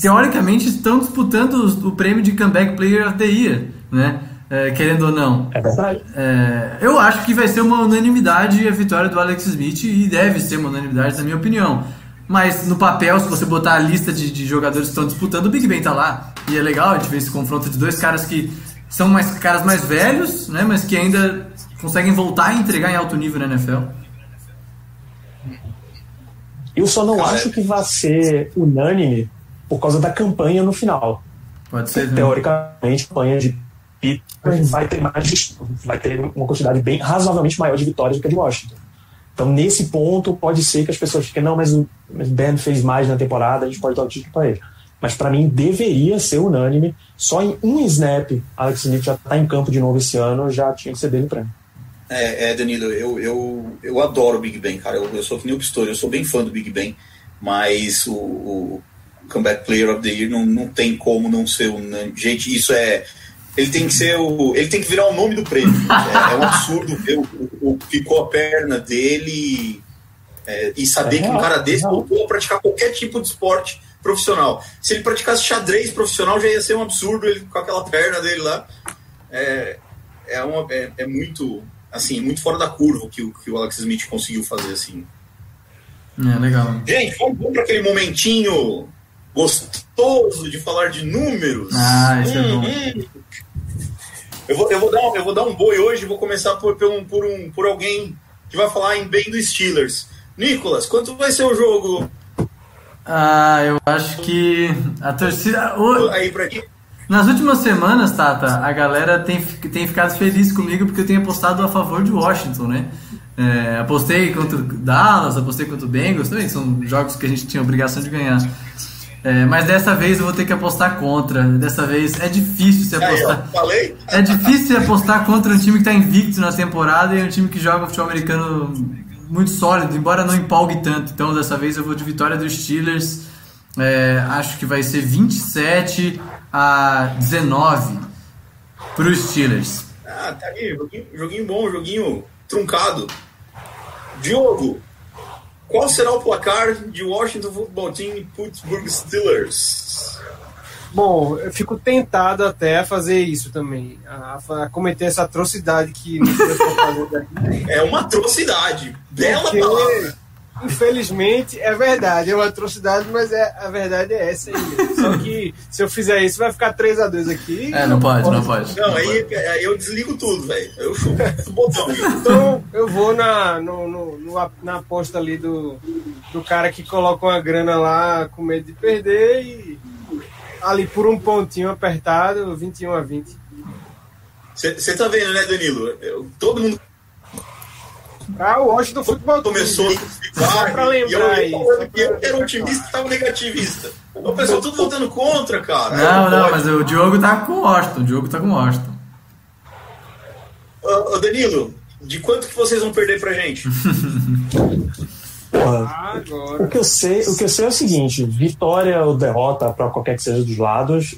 teoricamente estão disputando o prêmio de Comeback Player of the Year, né? É, querendo ou não. É verdade. É, eu acho que vai ser uma unanimidade a vitória do Alex Smith e deve ser uma unanimidade, na minha opinião. Mas no papel, se você botar a lista de, de jogadores que estão disputando, o Big Ben tá lá. E é legal a gente ver esse confronto de dois caras que são mais caras mais velhos, né? Mas que ainda conseguem voltar e entregar em alto nível na NFL. Eu só não Cara, acho que vai ser unânime por causa da campanha no final. Pode ser. né? Teoricamente, a campanha de Pittsburgh vai ter mais, vai ter uma quantidade bem razoavelmente maior de vitórias do que a de Washington. Então, nesse ponto, pode ser que as pessoas fiquem, não, mas o mas o Ben fez mais na temporada, a gente pode dar o título para ele. Mas para mim deveria ser unânime. Só em um snap, Alex Smith já está em campo de novo esse ano, já tinha que ser dele para mim. É, é, Danilo, eu, eu, eu adoro o Big Ben, cara. Eu, eu sou que nem o Pistori, eu sou bem fã do Big Ben, mas o, o Comeback Player of the Year não, não tem como não ser unânime. Gente, isso é. Ele tem que ser o. Ele tem que virar o nome do prêmio. É, é um absurdo ver o, o, o que ficou a perna dele é, e saber É que um cara desse é real. voltou a praticar qualquer tipo de esporte profissional. Se ele praticasse xadrez profissional, já ia ser um absurdo ele com aquela perna dele lá. É, é, uma, é, é muito assim, muito fora da curva o que, o que o Alex Smith conseguiu fazer assim. É, legal. Gente, vamos, para aquele momentinho gostoso de falar de números. Ah, isso é bom. hum. Eu vou, eu, vou dar um, eu vou dar um boi hoje, vou começar por, por, um, por, um, por alguém que vai falar em bem dos Steelers. Nicolas, quanto vai ser o jogo Ah, eu acho que a torcida. o- aí pra ti? Nas últimas semanas, Tata, a galera tem, tem ficado feliz comigo porque eu tenho apostado a favor de Washington, né? É, apostei contra o Dallas, apostei contra o Bengals, também são jogos que a gente tinha obrigação de ganhar. É, mas dessa vez eu vou ter que apostar contra. Dessa vez é difícil se Aí, apostar. falei? É difícil se apostar contra um time que está invicto na temporada e um time que joga futebol americano muito sólido, embora não empolgue tanto. Então dessa vez eu vou de vitória dos Steelers. É, acho que vai ser 27 a 19 para os Steelers. Ah, tá aí, joguinho, joguinho bom, joguinho truncado. Diogo, qual será o placar de Washington Football Team e Pittsburgh Steelers? Bom, eu fico tentado até a fazer isso também, a, a cometer essa atrocidade que. É uma atrocidade. Bela Porque, palavra. infelizmente, é verdade, é uma atrocidade, mas é, a verdade é essa aí. Só que se eu fizer isso, vai ficar 3x2 aqui. É, não pode, não pode. Não, aí, aí eu desligo tudo, velho. Eu botão. Então eu vou na, no, no- no- na aposta ali do, do cara que coloca uma grana lá com medo de perder e ali por um pontinho apertado, 21 a 20. Você tá vendo, né, Danilo? Eu- todo mundo Ah, o Washington Futebol Clube. começou a Só pra e eu lembrar aí, falando só que eu pra- era otimista e tava negativista. O pessoal tudo votando contra, cara. Não, não, mas o Diogo tá com o Washington. O Diogo tá com o Washington. Ô, ô, Danilo, de quanto que vocês vão perder pra gente? Porra, Agora. O que eu sei, o que eu sei é o seguinte: vitória ou derrota para qualquer que seja dos lados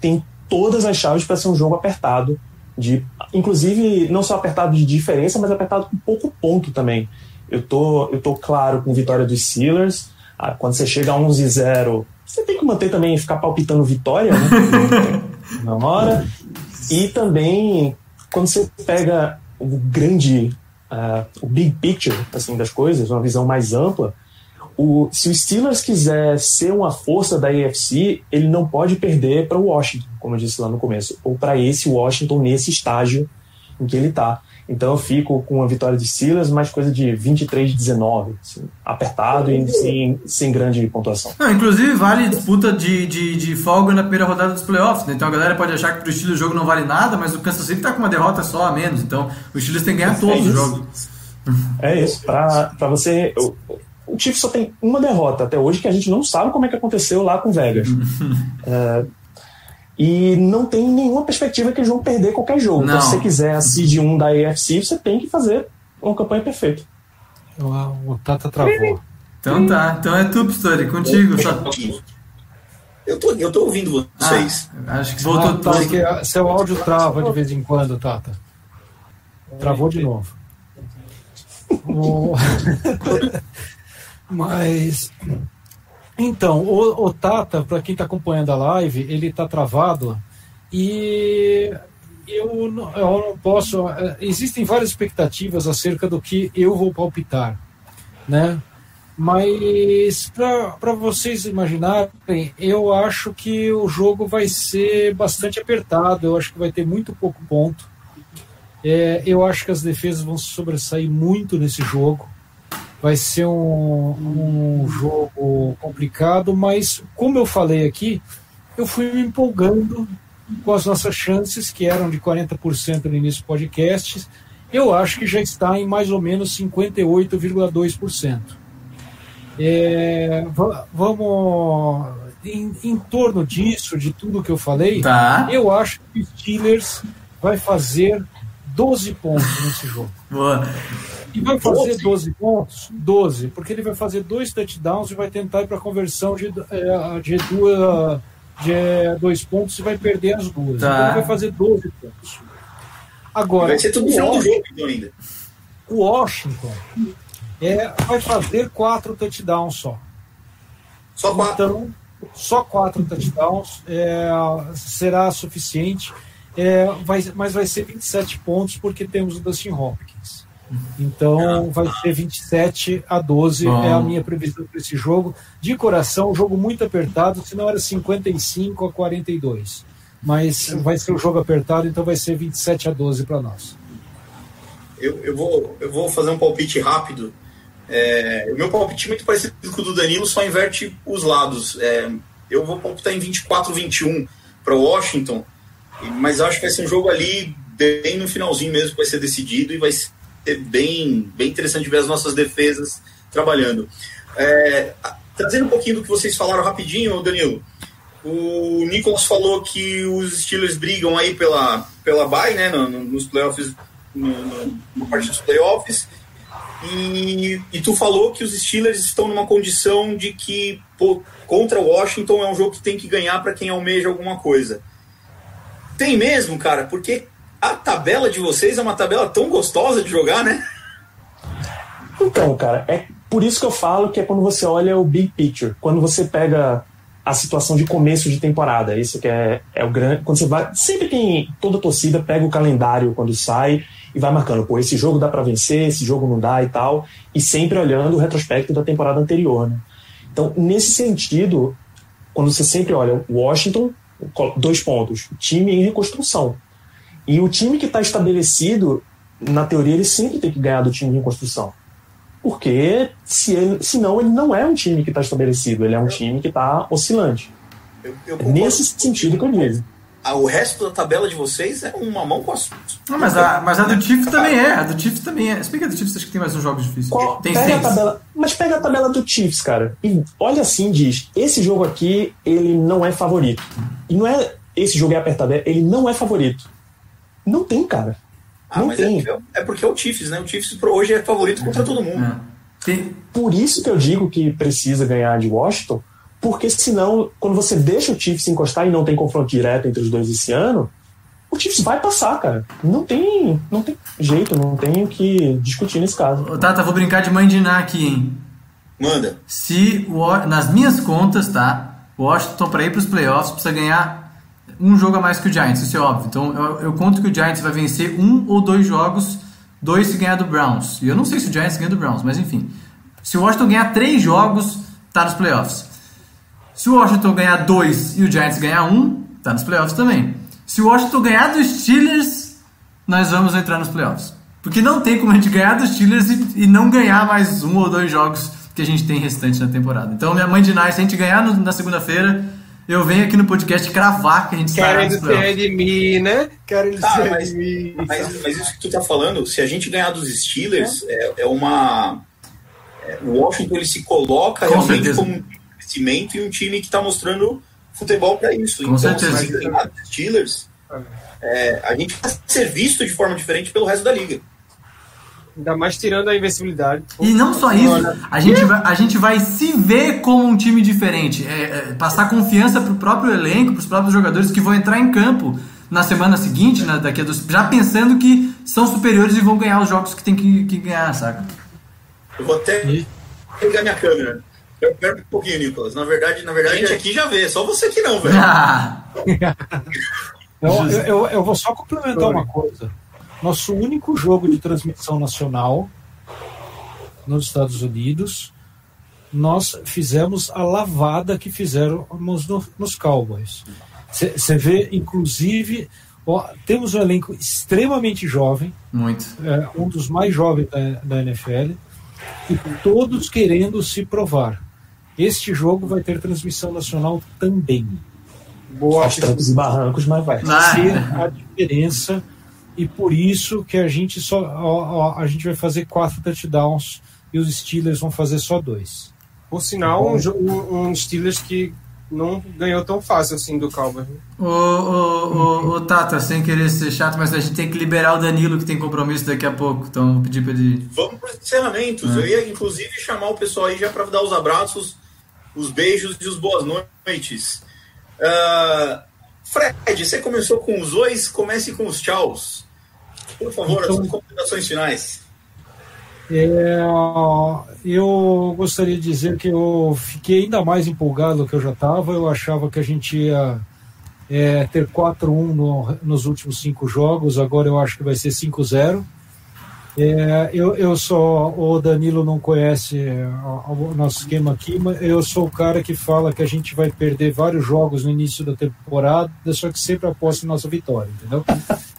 tem todas as chaves para ser um jogo apertado, de, inclusive não só apertado de diferença, mas apertado com pouco ponto também. Eu tô, eu tô claro com vitória dos Steelers. Ah, quando você chega a 11-0, você tem que manter também ficar palpitando vitória, né? Na hora. E também quando você pega o grande, ah, o big picture assim das coisas, uma visão mais ampla, o, se o Steelers quiser ser uma força da AFC, ele não pode perder para o Washington, como eu disse lá no começo, ou para esse Washington nesse estágio em que ele está. Então eu fico com a vitória de Steelers, mais coisa de 23 19, assim, apertado e sem, sem grande pontuação. Não, inclusive vale disputa de, de, de folga na primeira rodada dos playoffs, né? Então a galera pode achar que pro Steelers o jogo não vale nada, mas o Kansas City tá com uma derrota só a menos. Então o Steelers tem que ganhar todos os isso. jogos. É isso, para você. O, o Chiefs só tem uma derrota até hoje que a gente não sabe como é que aconteceu lá com Vegas. É, e não tem nenhuma perspectiva que eles vão perder qualquer jogo. Então, Não. se você quiser a seed 1 da AFC, você tem que fazer uma campanha perfeita. O Tata travou. Então tá, então é tu, Pistori, contigo. Eu tô, eu tô ouvindo vocês. Ah, acho que voltou Ah, tá, tudo. que, ah, seu áudio trava de vez em quando, Tata. Travou de novo. Mas. Então, o, o Tata, para quem está acompanhando a live, ele está travado e eu não, eu não posso. eh, Existem várias expectativas acerca do que eu vou palpitar, né? Mas para vocês imaginarem, eu acho que o jogo vai ser bastante apertado. Eu acho que vai ter muito pouco ponto. É, eu acho que as defesas vão sobressair muito nesse jogo. Vai ser um, um jogo complicado, mas como eu falei aqui, eu fui me empolgando com as nossas chances, que eram de 40% no início do podcast. Eu acho que já está em mais ou menos 58,2%. É, va- vamos. Em, em torno disso, de tudo que eu falei, Tá. eu acho que o Steelers vai fazer 12 pontos nesse jogo. Boa. E vai fazer 12? 12 pontos? 12, porque ele vai fazer dois touchdowns e vai tentar ir para a conversão de, eh, de, duas, de eh, dois pontos e vai perder as duas. Tá. Então ele vai fazer 12 pontos. Agora, Vai ser tudo final do Washington- jogo então, ainda. o Washington é, vai fazer quatro touchdowns só. Só quatro. Então, só quatro touchdowns é, será suficiente, é, vai, mas vai ser 27 pontos porque temos o Dustin Hopkins. Então vai ser 27 a 12 Bom. é a minha previsão para esse jogo. De coração, um jogo muito apertado, senão era 55 a 42. Mas vai ser um jogo apertado, então vai ser 27 a 12 para nós. Eu, eu, vou, eu vou fazer um palpite rápido. É, o meu palpite é muito parecido com o do Danilo, só inverte os lados. É, eu vou palpitar em 24-21 para o Washington, mas acho que vai ser um jogo ali bem no finalzinho mesmo, que vai ser decidido e vai ser bem, bem interessante ver as nossas defesas trabalhando. É, trazendo um pouquinho do que vocês falaram rapidinho, Danilo. O Nicolas falou que os Steelers brigam aí pela, pela bye, né, no- no- nos playoffs, no, no parte dos playoffs. E, e tu falou que os Steelers estão numa condição de que pô, contra o Washington é um jogo que tem que ganhar para quem almeja alguma coisa. Tem mesmo, cara, porque a tabela de vocês é uma tabela tão gostosa de jogar, né? Então, cara, é por isso que eu falo que é quando você olha o big picture, quando você pega a situação de começo de temporada, isso que é, é o grande. Quando você vai. Sempre tem. Toda torcida pega o calendário quando sai e vai marcando, pô, esse jogo dá para vencer, esse jogo não dá e tal, e sempre olhando o retrospecto da temporada anterior, né? Então, nesse sentido, quando você sempre olha Washington, dois pontos, time em reconstrução. E o time que está estabelecido, na teoria, ele sempre tem que ganhar do time em reconstrução. Porque se ele, senão ele não é um time que está estabelecido, ele é um time que está oscilante. Eu, eu É nesse sentido que eu digo. Ah, o resto da tabela de vocês é uma mão com as. Não, mas, a, mas a do Chiefs também é. A do Chiefs também é. Se bem que a do Chiefs acho que tem mais uns jogos difíceis. Qual- tem pega tabela, mas pega a tabela do Chiefs, cara. E olha assim, diz: esse jogo aqui, ele não é favorito. E não é esse jogo é apertado, é- ele não é favorito. Não tem, cara. Ah, não mas tem. é, é porque é o Chiefs, né? O Chiefs pro hoje é favorito contra todo mundo. É. Por isso que eu digo que precisa ganhar de Washington, porque senão, quando você deixa o Chiefs encostar e não tem confronto direto entre os dois esse ano, o Chiefs vai passar, cara. Não tem, não tem jeito, não tem o que discutir nesse caso. Ô, Tata, vou brincar de mandinar aqui, hein? Manda. Se, nas minhas contas, tá? O Washington, para ir para os playoffs, precisa ganhar um jogo a mais que o Giants, isso é óbvio. Então, eu, eu conto que o Giants vai vencer um ou dois jogos, dois se ganhar do Browns. E eu não sei se o Giants ganha do Browns, mas enfim. Se o Washington ganhar três jogos, tá nos playoffs. Se o Washington ganhar dois e o Giants ganhar um, tá nos playoffs também. Se o Washington ganhar dos Steelers, nós vamos entrar nos playoffs. Porque não tem como a gente ganhar dos Steelers e, e não ganhar mais um ou dois jogos que a gente tem restante na temporada. Então, minha mãe de Nai, se a gente ganhar no- na segunda-feira, eu venho aqui no podcast cravar que a gente Querem nos ser playoffs. de mim, né? Querem Tá, ser mas, de mim. mas, mas isso que tu tá falando, se a gente ganhar dos Steelers, é, é uma. é, o Washington ele se coloca Com realmente certeza. como um crescimento e um time que tá mostrando futebol para isso. Com então, certeza. se a gente ganhar dos Steelers, é, a gente vai ser visto de forma diferente pelo resto da liga. Ainda mais tirando a invencibilidade. E não só isso, a gente, vai, a gente vai se ver como um time diferente. É, é, passar confiança pro próprio elenco, pros próprios jogadores que vão entrar em campo na semana seguinte, na, daqui a dos, já pensando que são superiores e vão ganhar os jogos que tem que, que ganhar, saca? Eu vou até pegar minha câmera. Eu perco um pouquinho, Nicolas. Na verdade, na verdade, a gente aqui já vê, só você que não, velho. Ah, eu, eu- eu vou só complementar uma coisa. Nosso único jogo de transmissão nacional nos Estados Unidos nós fizemos a lavada que fizeram no, nos Cowboys. Você vê, inclusive, ó, temos um elenco extremamente jovem, Muito. é, um dos mais jovens da, da NFL, e todos querendo se provar. Este jogo vai ter transmissão nacional também. Boa. Aos trancos e barrancos, mas vai. Ah. Ser a diferença e por isso que a gente só ó, ó, a gente vai fazer quatro touchdowns e os Steelers vão fazer só dois. Por sinal, um, jo- um, um Steelers que não ganhou tão fácil assim do né? Ô, ô, ô, ô, Tata, sem querer ser chato, mas a gente tem que liberar o Danilo que tem compromisso daqui a pouco. Então vou pedir pra ele. Vamos para os encerramentos. Eu ia, inclusive, chamar o pessoal aí já para dar os abraços, os beijos e os boas noites. Ah, Fred, você começou com os dois, comece com os tchauz. Por favor, as Então- suas considerações finais. É, eu gostaria de dizer que eu fiquei ainda mais empolgado do que eu já estava. Eu achava que a gente ia é, ter 4-1 no- nos últimos cinco jogos, agora eu acho que vai ser 5-0. É, eu, eu só, o Danilo não conhece é, o, o nosso esquema aqui, mas eu sou o cara que fala que a gente vai perder vários jogos no início da temporada, só que sempre aposto em nossa vitória, entendeu?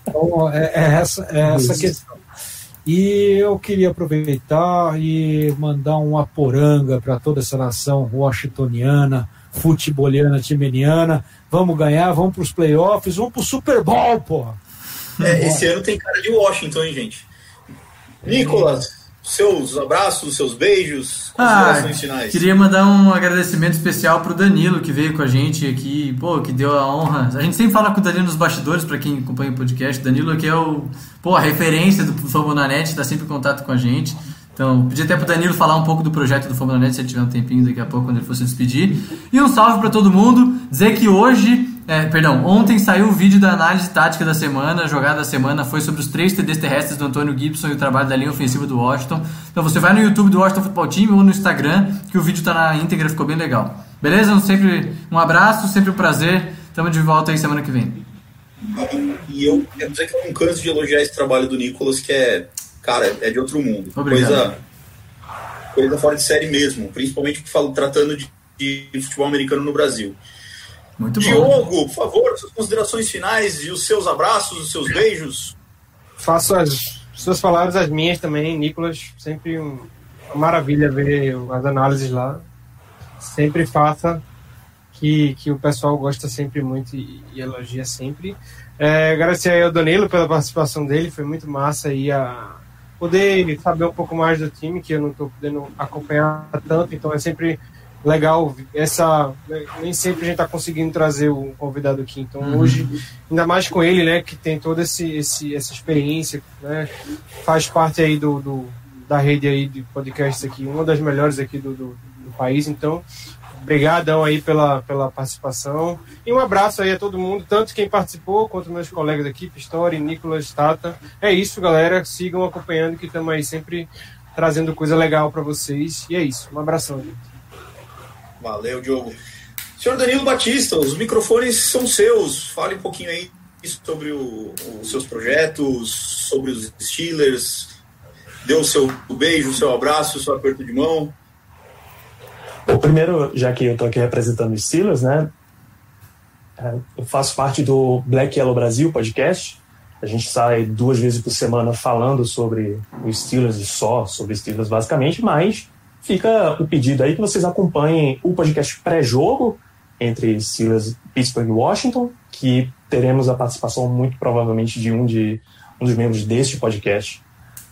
Então é, é essa, é essa a questão. E eu queria aproveitar e mandar um aporanga para toda essa nação washingtoniana, futeboliana, timeniana. Vamos ganhar, vamos para os playoffs, vamos para o Super Bowl, porra. É, esse ano tem cara de Washington, hein, gente? Nicolas, seus abraços, seus beijos, Ah, considerações finais. queria mandar um agradecimento especial pro Danilo que veio com a gente aqui, pô, que deu a honra. A gente sempre fala com o Danilo nos bastidores, pra quem acompanha o podcast. O Danilo aqui é o, pô, a referência do Famonanet, tá sempre em contato com a gente. Então, pedi até pro Danilo falar um pouco do projeto do Famonanet, se ele tiver um tempinho daqui a pouco, quando ele for se despedir. E um salve pra todo mundo, dizer que hoje, é, perdão, ontem saiu o vídeo da análise tática da semana, a jogada da semana foi sobre os três TDs terrestres do Antônio Gibson e o trabalho da linha ofensiva do Washington. Então você vai no YouTube do Washington Football Team ou no Instagram, que o vídeo tá na íntegra, ficou bem legal. Beleza? Sempre um abraço, sempre um prazer. Tamo de volta aí semana que vem. E eu quero dizer que eu não canso de elogiar esse trabalho do Nicolas, que é, cara, é de outro mundo. Obrigado. Coisa, coisa fora de série mesmo, principalmente falo, tratando de, de futebol americano no Brasil. Muito bom. Diogo, por favor, suas considerações finais e os seus abraços, os seus beijos. Faço as suas palavras, as minhas também, Nicolas. Sempre um- uma maravilha ver as análises lá. Sempre faça que, que o pessoal gosta sempre muito e, e elogia sempre. É, agradecer aí ao Danilo pela participação dele, foi muito massa aí a poder saber um pouco mais do time, que eu não estou podendo acompanhar tanto, então é sempre legal essa. né, Nem sempre a gente está conseguindo trazer o convidado aqui, então hoje, ainda mais com ele, né, que tem toda esse, esse, essa experiência, né, faz parte aí do, do- da rede aí de podcasts aqui, uma das melhores aqui do, do, do país, então Obrigadão aí pela, pela participação. E um abraço aí a todo mundo, tanto quem participou quanto meus colegas aqui, Pistori, Nicolas, Tata. É isso, galera. Sigam acompanhando que estamos aí sempre trazendo coisa legal para vocês. E é isso. Um abração, gente. Valeu, Diogo. Senhor Danilo Batista, os microfones são seus. Fale um pouquinho aí sobre o- os seus projetos, sobre os Steelers. Dê o seu beijo, o seu abraço, o seu aperto de mão. Bom, primeiro, já que eu estou aqui representando os Steelers, né? é, Eu faço parte do Black Yellow Brasil podcast. A gente sai duas vezes por semana falando sobre os Steelers e só sobre Steelers, basicamente, mas fica o pedido aí que vocês acompanhem o podcast pré-jogo entre Steelers, Pittsburgh e Washington, que teremos a participação muito provavelmente de um, de, um dos membros deste podcast,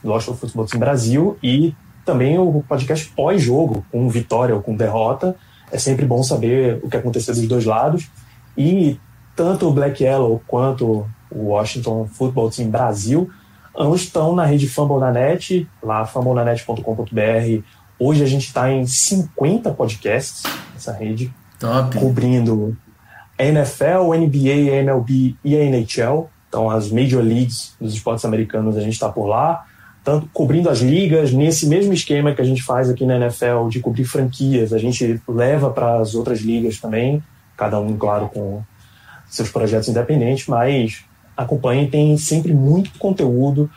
do Washington Football Team Brasil, e também o podcast pós-jogo, com vitória ou com derrota. É sempre bom saber o que aconteceu dos dois lados. E tanto o Black Yellow quanto o Washington Football Team Brasil ambos estão na rede Fumble na Net, lá fumblenanet.com.br. Hoje a gente está em 50 podcasts nessa rede, Top. cobrindo a NFL, a NBA, a MLB e a NHL. Então, as Major Leagues dos esportes americanos, a gente está por lá. Tanto cobrindo as ligas, nesse mesmo esquema que a gente faz aqui na NFL, de cobrir franquias, a gente leva para as outras ligas também, cada um, claro, com seus projetos independentes, mas acompanhem, tem sempre muito conteúdo.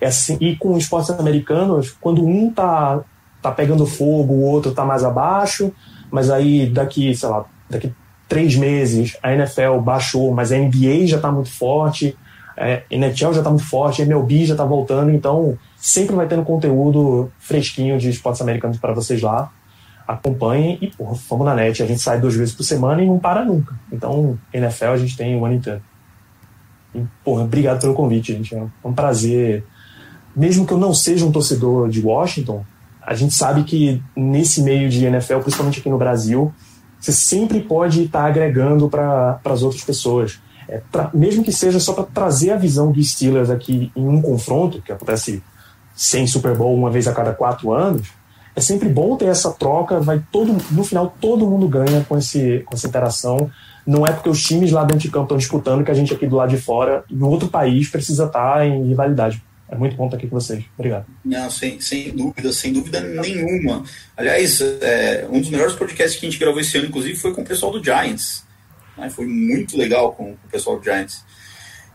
É assim- e com esportes americanos, quando um está tá pegando fogo, o outro tá mais abaixo, mas aí daqui, sei lá, daqui três meses a NFL baixou, mas a NBA já tá muito forte, é, NHL já tá muito forte, MLB já tá voltando, então sempre vai tendo conteúdo fresquinho de esportes americanos para vocês lá. Acompanhem e, porra, vamos na net. A gente sai duas vezes por semana e não para nunca. Então, NFL a gente tem o ano inteiro. E, porra, obrigado pelo convite, gente. É um prazer. Mesmo que eu não seja um torcedor de Washington, a gente sabe que nesse meio de NFL, principalmente aqui no Brasil, você sempre pode estar agregando para as outras pessoas. É, pra, mesmo que seja só para trazer a visão dos Steelers aqui em um confronto, que acontece sem Super Bowl uma vez a cada quatro anos, é sempre bom ter essa troca, vai todo no final todo mundo ganha com, esse, com essa interação. Não é porque os times lá dentro de campo estão disputando que a gente aqui do lado de fora, em outro país, precisa estar em rivalidade. É muito bom estar aqui com vocês. Obrigado. Não, sem, sem dúvida, sem dúvida nenhuma. Aliás, é, um dos melhores podcasts que a gente gravou esse ano, inclusive, foi com o pessoal do Giants. Né? Foi muito legal com, com o pessoal do Giants.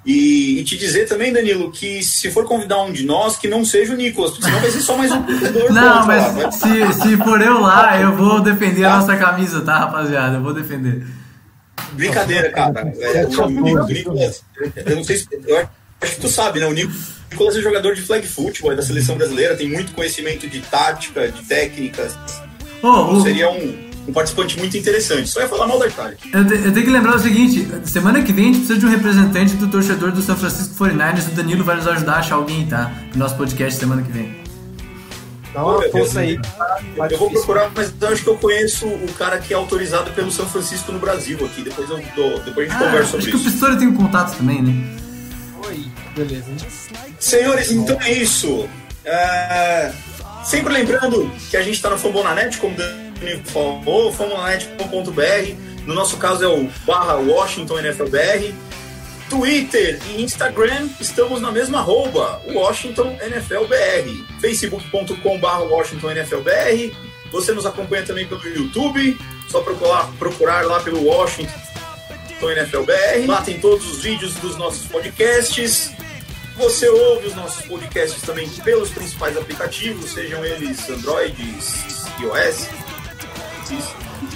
E, e, te dizer também, Danilo, que se for convidar um de nós, que não seja o Nicolas, porque senão vai ser só mais um corredor. Não, mas lá, se, se for eu lá, eu vou defender tá? a nossa camisa, tá, rapaziada? Eu vou defender. Brincadeira, cara. É, o Nicolas, eu não sei se. Eu acho que tu sabe, né? O Nicolas é jogador de flag football, é da seleção brasileira, tem muito conhecimento de tática, de técnicas. Oh, então, seria um um participante muito interessante. Só ia falar mal da Itália. Eu, te, eu, tenho que lembrar o seguinte: semana que vem a gente precisa de um representante do torcedor do São Francisco 49ers. O Danilo vai nos ajudar a achar alguém, tá? No nosso podcast semana que vem. Dá uma força aí. Eu, eu vou procurar, mas eu acho que eu conheço o cara que é autorizado pelo São Francisco no Brasil aqui. Depois, eu dou, depois a gente ah, conversa sobre acho isso. Acho que o Pistori tem um contato também, né? Beleza. Senhores, então é isso. É... Sempre lembrando que a gente está no Fambonanet, como falou, fambonanet.com.br. No nosso caso é o barra Washington NFLBR. Twitter e Instagram estamos na mesma arroba, Washington NFLBR. Facebook.com barra Washington NFLBR. Você nos acompanha também pelo YouTube, só procurar, procurar lá pelo Washington NFLBR. Lá tem todos os vídeos dos nossos podcasts. Você ouve os nossos podcasts também pelos principais aplicativos, sejam eles Android, iOS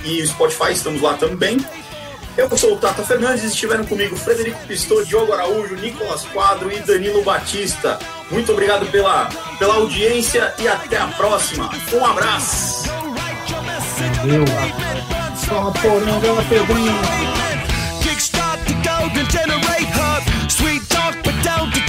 e o Spotify, estamos lá também. Eu sou o Tata Fernandes, estiveram comigo Frederico Pistor, Diogo Araújo, Nicolas Quadro e Danilo Batista. Muito obrigado pela, pela audiência e até a próxima. Um abraço. Valeu. Só a poranga, pedrinha.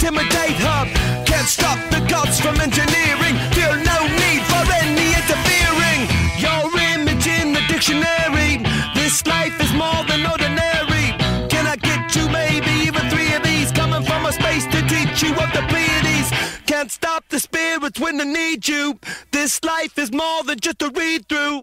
Intimidate hub. Can't stop the gods from engineering. Feel no need for any interfering. Your image in the dictionary. This life is more than ordinary. Can I get you maybe even three of these? Coming from a space to teach you of the Pleiades. Can't stop the spirits when they need you. This life is more than just a read through.